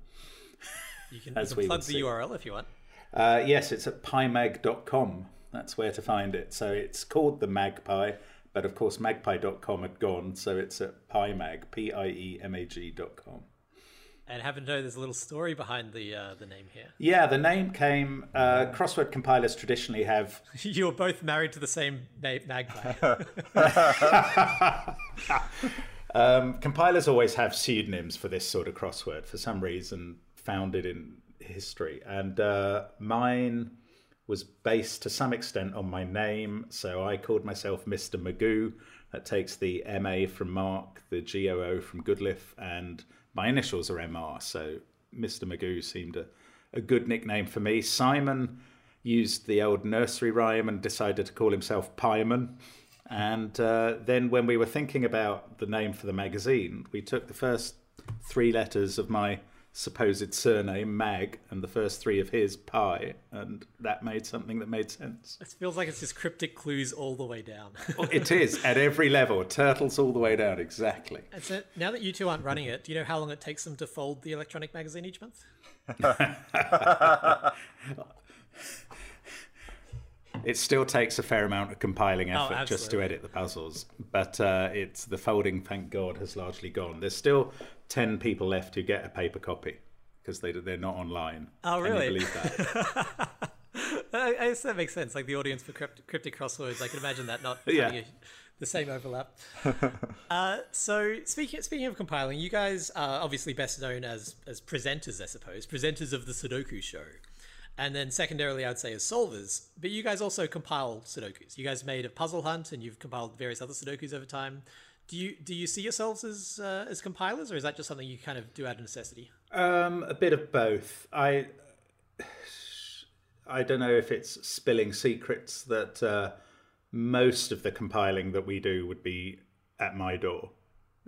You can, As you we can plug the see. URL if you want. Uh, yes, it's at piemag.com. That's where to find it. So it's called the Magpie, but of course magpie.com had gone, so it's at piemag, P I E M A G.com. And happen to know there's a little story behind the uh, the name here. Yeah, the name came. Uh, crossword compilers traditionally have You're both married to the same na- magpie. Um, compilers always have pseudonyms for this sort of crossword for some reason founded in history. And uh, mine was based to some extent on my name. So I called myself Mr. Magoo. That takes the MA from Mark, the GOO from Goodliffe, and my initials are MR. So Mr. Magoo seemed a, a good nickname for me. Simon used the old nursery rhyme and decided to call himself Pieman. And uh, then when we were thinking about the name for the magazine, we took the first three letters of my supposed surname, Mag, and the first three of his, Pie, and that made something that made sense. it feels like it's just cryptic clues all the way down. Well, it is at every level, turtles all the way down, exactly. and so now that you two aren't running it, do you know how long it takes them to fold the electronic magazine each month? It still takes a fair amount of compiling effort just to edit the puzzles, but uh, it's the folding. Thank God has largely gone. There's still ten people left who get a paper copy because they they're not online. Oh, really? believe that? I, I guess that makes sense. Like the audience for crypt- cryptic crosswords, I can imagine that not Yeah. having a, the same overlap. uh, so speaking speaking of compiling, you guys are obviously best known as as presenters, I suppose, presenters of the Sudoku show, and then secondarily, I'd say as solvers. But you guys also compile Sudokus. You guys made a puzzle hunt, and you've compiled various other Sudokus over time. Do you do you see yourselves as uh, as compilers, or is that just something you kind of do out of necessity? Um, a bit of both. I I don't know if it's spilling secrets that uh, most of the compiling that we do would be at my door.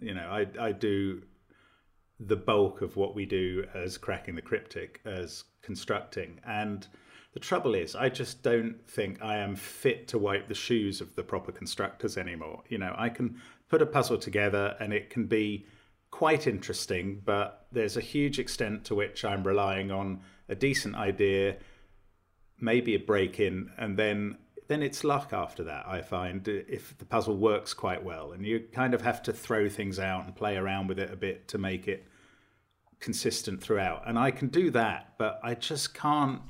You know, I I do the bulk of what we do as cracking the cryptic as constructing and the trouble is i just don't think i am fit to wipe the shoes of the proper constructors anymore you know i can put a puzzle together and it can be quite interesting but there's a huge extent to which i'm relying on a decent idea maybe a break in and then then it's luck after that i find if the puzzle works quite well. And you kind of have to throw things out and play around with it a bit to make it consistent throughout. And i can do that but i just can't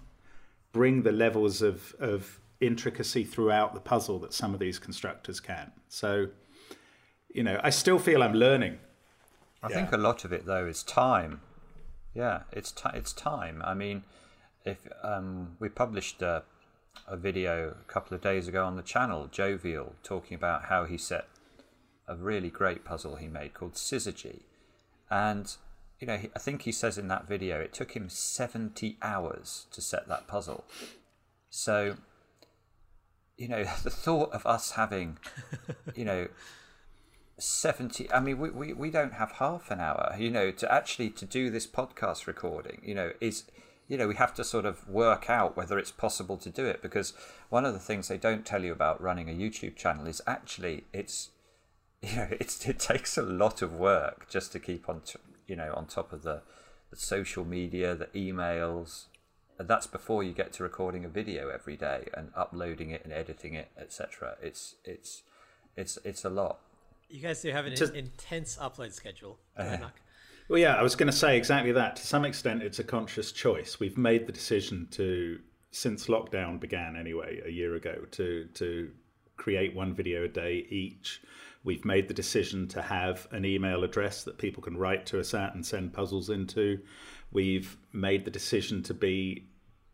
bring the levels of of intricacy throughout the puzzle that some of these constructors can. So you know i still feel i'm learning I think a lot of it though is time. Yeah, it's ti it's time. I mean, if um, we published a, a video a couple of days ago on the channel, Jovial, talking about how he set a really great puzzle he made called Syzygy, and you know, I think he says in that video it took him seventy hours to set that puzzle. So, you know, the thought of us having, you know, 70 i mean we, we, we don't have half an hour you know to actually to do this podcast recording you know is you know we have to sort of work out whether it's possible to do it because one of the things they don't tell you about running a youtube channel is actually it's you know it's it takes a lot of work just to keep on you know on top of the, the social media the emails. And that's before you get to recording a video every day and uploading it and editing it etc it's it's it's it's a lot You guys do have an To- intense upload schedule. Mark. Well, yeah, I was going to say exactly that. To some extent, it's a conscious choice. We've made the decision to, since lockdown began anyway, a year ago, to to create one video a day each. We've made the decision to have an email address that people can write to us at and send puzzles into. We've made the decision to be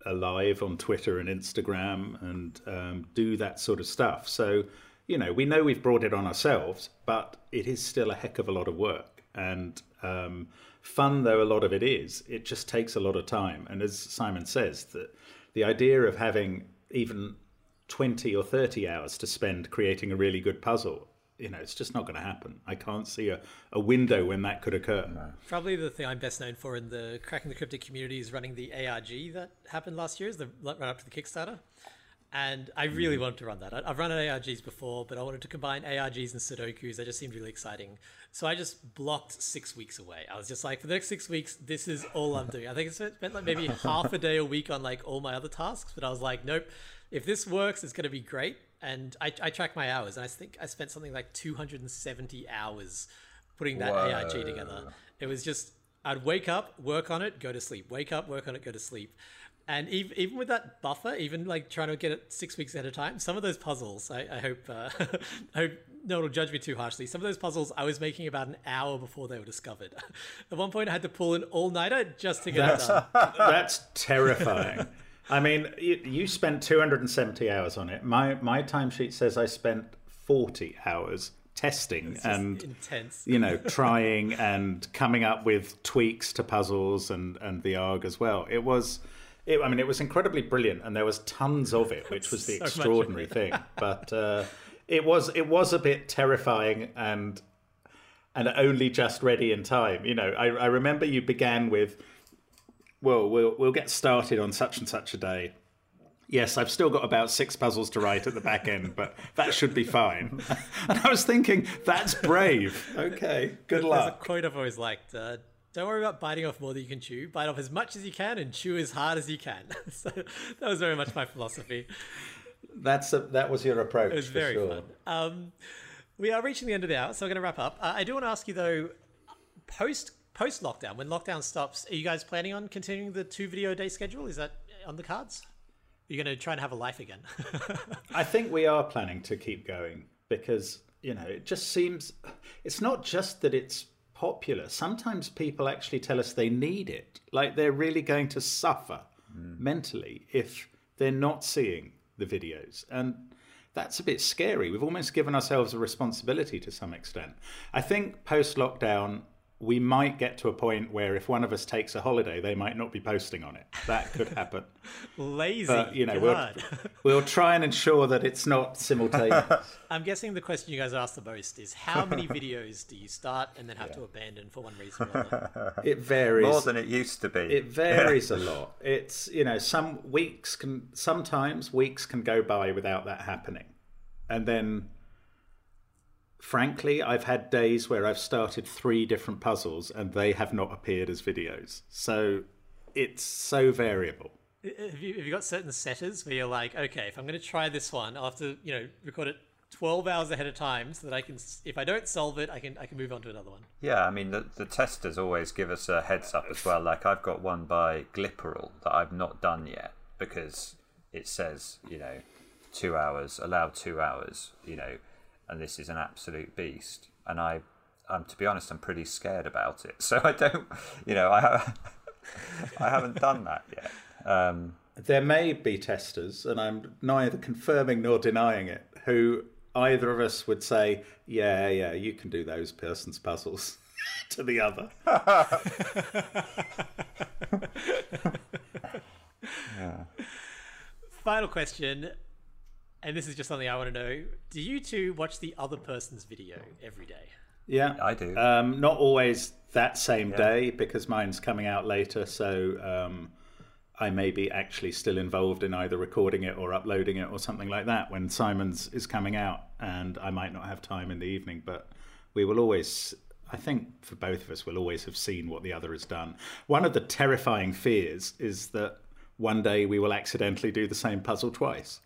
alive on Twitter and Instagram and um, do that sort of stuff. So, you know, we know we've brought it on ourselves, but it is still a heck of a lot of work. And um, fun though a lot of it is, it just takes a lot of time. And as Simon says, that the idea of having even 20 or 30 hours to spend creating a really good puzzle. You know, it's just not going to happen. I can't see a, a window when that could occur. No. Probably the thing I'm best known for in the Cracking the Cryptic community is running the ARG that happened last year, is the run up to the Kickstarter and I really mm. wanted to run that. I've run ARGs before, but I wanted to combine ARGs and Sudokus. That just seemed really exciting. So I just blocked six weeks away. I was just like, for the next six weeks, this is all I'm doing. I think I spent like maybe half a day a week on like all my other tasks, but I was like, nope. If this works, it's going to be great. And I, I track my hours, and I think I spent something like 270 hours putting that Whoa. ARG together. It was just I'd wake up, work on it, go to sleep. Wake up, work on it, go to sleep. And even, even with that buffer, even like trying to get it six weeks at a time, some of those puzzles, I, I hope, uh, I hope no one will judge me too harshly. Some of those puzzles I was making about an hour before they were discovered. at one point, I had to pull an all nighter just to get that's, it done. That's terrifying. I mean, you, you, spent 270 hours on it. My my timesheet says I spent 40 hours testing and intense. you know trying and coming up with tweaks to puzzles and and the arg as well. It was it, I mean, it was incredibly brilliant, and there was tons of it, which was the so extraordinary thing. But uh, it was it was a bit terrifying and and only just ready in time. You know, I, I remember you began with, "Well, we'll we'll get started on such and such a day." Yes, I've still got about six puzzles to write at the back end, but that should be fine. and I was thinking, that's brave. Okay, good luck. There's a quote I've always liked. Uh, don't worry about biting off more than you can chew. Bite off as much as you can and chew as hard as you can. so that was very much my philosophy. That's a, that was your approach. It was very sure. fun. Um, we are reaching the end of the hour, so I'm going to wrap up. Uh, I do want to ask you though, post post lockdown, when lockdown stops, are you guys planning on continuing the two video day schedule? Is that on the cards? Are you going to try and have a life again? I think we are planning to keep going because you know it just seems it's not just that it's popular, sometimes people actually tell us they need it. Like they're really going to suffer mm. mentally if they're not seeing the videos. And that's a bit scary. We've almost given ourselves a responsibility to some extent. I think post lockdown, we might get to a point where if one of us takes a holiday, they might not be posting on it. That could happen. Lazy. But, you know, we'll, we'll, try and ensure that it's not simultaneous. I'm guessing the question you guys ask the most is how many videos do you start and then have yeah. to abandon for one reason or another? It varies. More than it used to be. It varies a lot. It's, you know, some weeks can, sometimes weeks can go by without that happening. And then frankly, I've had days where I've started three different puzzles and they have not appeared as videos. So it's so variable. Have you, have you got certain setters where you're like, okay, if I'm going to try this one, I'll have to, you know, record it 12 hours ahead of time so that I can, if I don't solve it, I can I can move on to another one. Yeah, I mean, the, the testers always give us a heads up as well. Like, I've got one by Glipperal that I've not done yet because it says, you know, two hours, allow two hours, you know, and this is an absolute beast. And I, um, to be honest, I'm pretty scared about it. So I don't, you know, I, have, I haven't done that yet. Um, there may be testers, and I'm neither confirming nor denying it, who either of us would say, "Yeah, yeah, you can do those person's puzzles," to the other. yeah. Final question and this is just something I want to know. Do you two watch the other person's video every day? Yeah, I do. Um, not always that same yeah. day because mine's coming out later, so um, I may be actually still involved in either recording it or uploading it or something like that when Simon's is coming out, and I might not have time in the evening, but we will always. I think for both of us, we'll always have seen what the other has done. One of the terrifying fears is that one day we will accidentally do the same puzzle twice.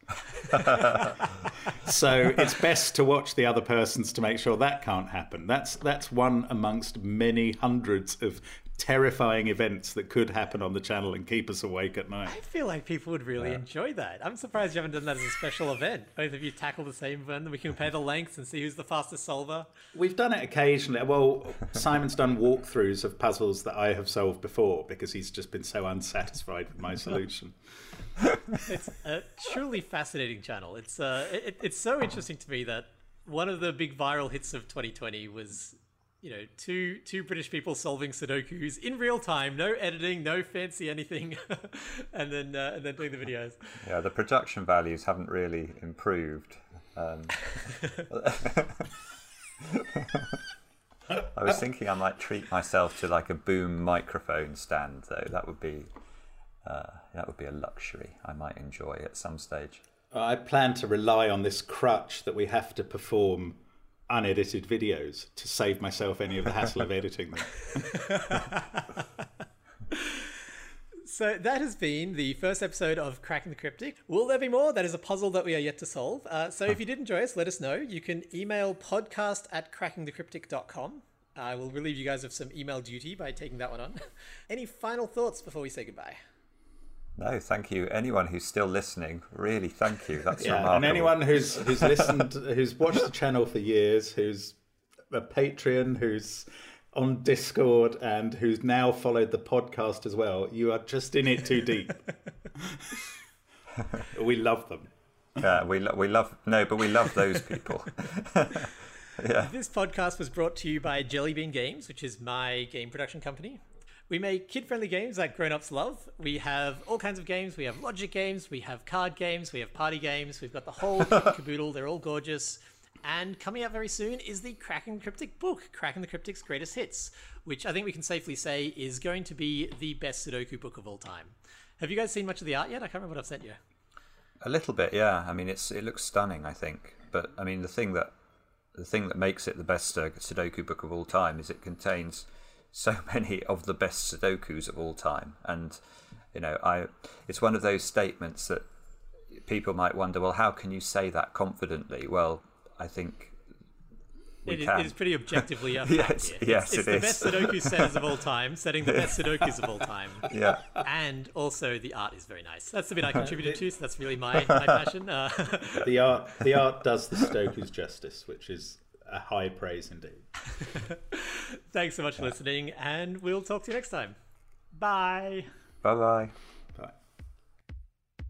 so it's best to watch the other person's to make sure that can't happen. That's that's one amongst many hundreds of terrifying events that could happen on the channel and keep us awake at night. I feel like people would really yeah. enjoy that. I'm surprised you haven't done that as a special event. Both of you tackle the same one, we can compare the lengths and see who's the fastest solver. We've done it occasionally. Well, Simon's done walkthroughs of puzzles that I have solved before because he's just been so unsatisfied with my solution. it's a truly fascinating channel. It's uh, it, it's so interesting to me that one of the big viral hits of 2020 was you know, two two British people solving Sudokus in real time, no editing, no fancy anything, and then uh, and then doing the videos. Yeah, the production values haven't really improved. Um, I was thinking I might treat myself to like a boom microphone stand, though. That would be uh, that would be a luxury I might enjoy at some stage. I plan to rely on this crutch that we have to perform unedited videos to save myself any of the hassle of editing them. So that has been the first episode of Cracking the Cryptic. Will there be more? That is a puzzle that we are yet to solve. Uh, so if you did enjoy us, let us know. You can email podcast at crackingthecryptic.com. I will relieve you guys of some email duty by taking that one on. Any final thoughts before we say goodbye? No, thank you. Anyone who's still listening, really thank you. That's yeah, remarkable. and anyone who's who's listened, who's watched the channel for years, who's a Patreon, who's on Discord, and who's now followed the podcast as well, you are just in it too deep. we love them. Yeah, we lo- we love no, but we love those people. yeah. This podcast was brought to you by Jellybean Games, which is my game production company. We make kid friendly games like grown ups love. We have all kinds of games. We have logic games, we have card games, we have party games. We've got the whole caboodle. They're all gorgeous. And coming out very soon is the Cracking Cryptic book, Cracking the Cryptic's Greatest Hits, which I think we can safely say is going to be the best Sudoku book of all time. Have you guys seen much of the art yet? I can't remember what I've sent you. A little bit, yeah. I mean, it's it looks stunning. I think, but I mean, the thing that the thing that makes it the best uh, Sudoku book of all time is it contains so many of the best Sudokus of all time, and you know, I it's one of those statements that people might wonder, well, how can you say that confidently? Well, I think we It is, can. it is pretty objectively up. Yes, here. yes, it's, it's it the is. best Sudoku setters of all time, setting the best Sudokus of all time. yeah, And also, the art is very nice. That's the bit I contributed to, so that's really my, my passion. Uh, The art, the art does the Sudokus justice, which is a high praise indeed. thanks so much for listening, and we'll talk to you next time. Bye. bye bye. Bye.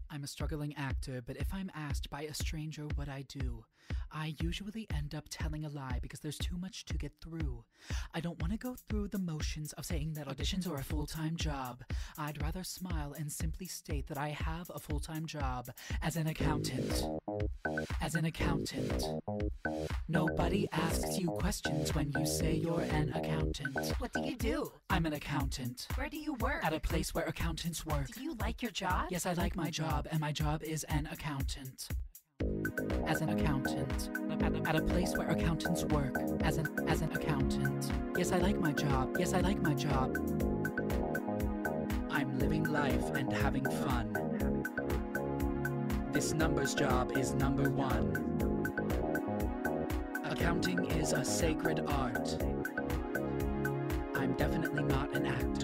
I'm a struggling actor, but if I'm asked by a stranger what I do, I usually end up telling a lie because there's too much to get through. I don't want to go through the motions of saying that auditions are a full time job. I'd rather smile and simply state that I have a full time job as an accountant. As an accountant. Nobody asks you questions when you say you're an accountant. What do you do? I'm an accountant. Where do you work? At a place where accountants work. Do you like your job? Yes, I like my job, and my job is an accountant. As an accountant, at a, at a place where accountants work. As an as an accountant. Yes, I like my job. Yes, I like my job. I'm living life and having fun. This numbers job is number one. Accounting is a sacred art. I'm definitely not an actor.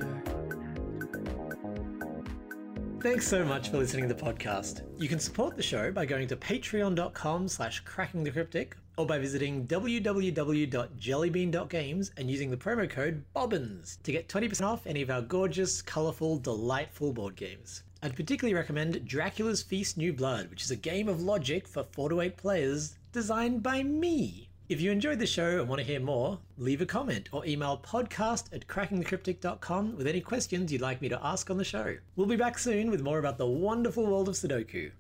Thanks so much for listening to the podcast. You can support the show by going to patreon.com slash crackingthecryptic or by visiting www.jellybean.games and using the promo code BOBBINS to get 20% off any of our gorgeous, colourful, delightful board games. I'd particularly recommend Dracula's Feast New Blood, which is a game of logic for 4 to 8 players designed by me. If you enjoyed the show and want to hear more, leave a comment or email podcast at crackingthecryptic.com with any questions you'd like me to ask on the show. We'll be back soon with more about the wonderful world of Sudoku.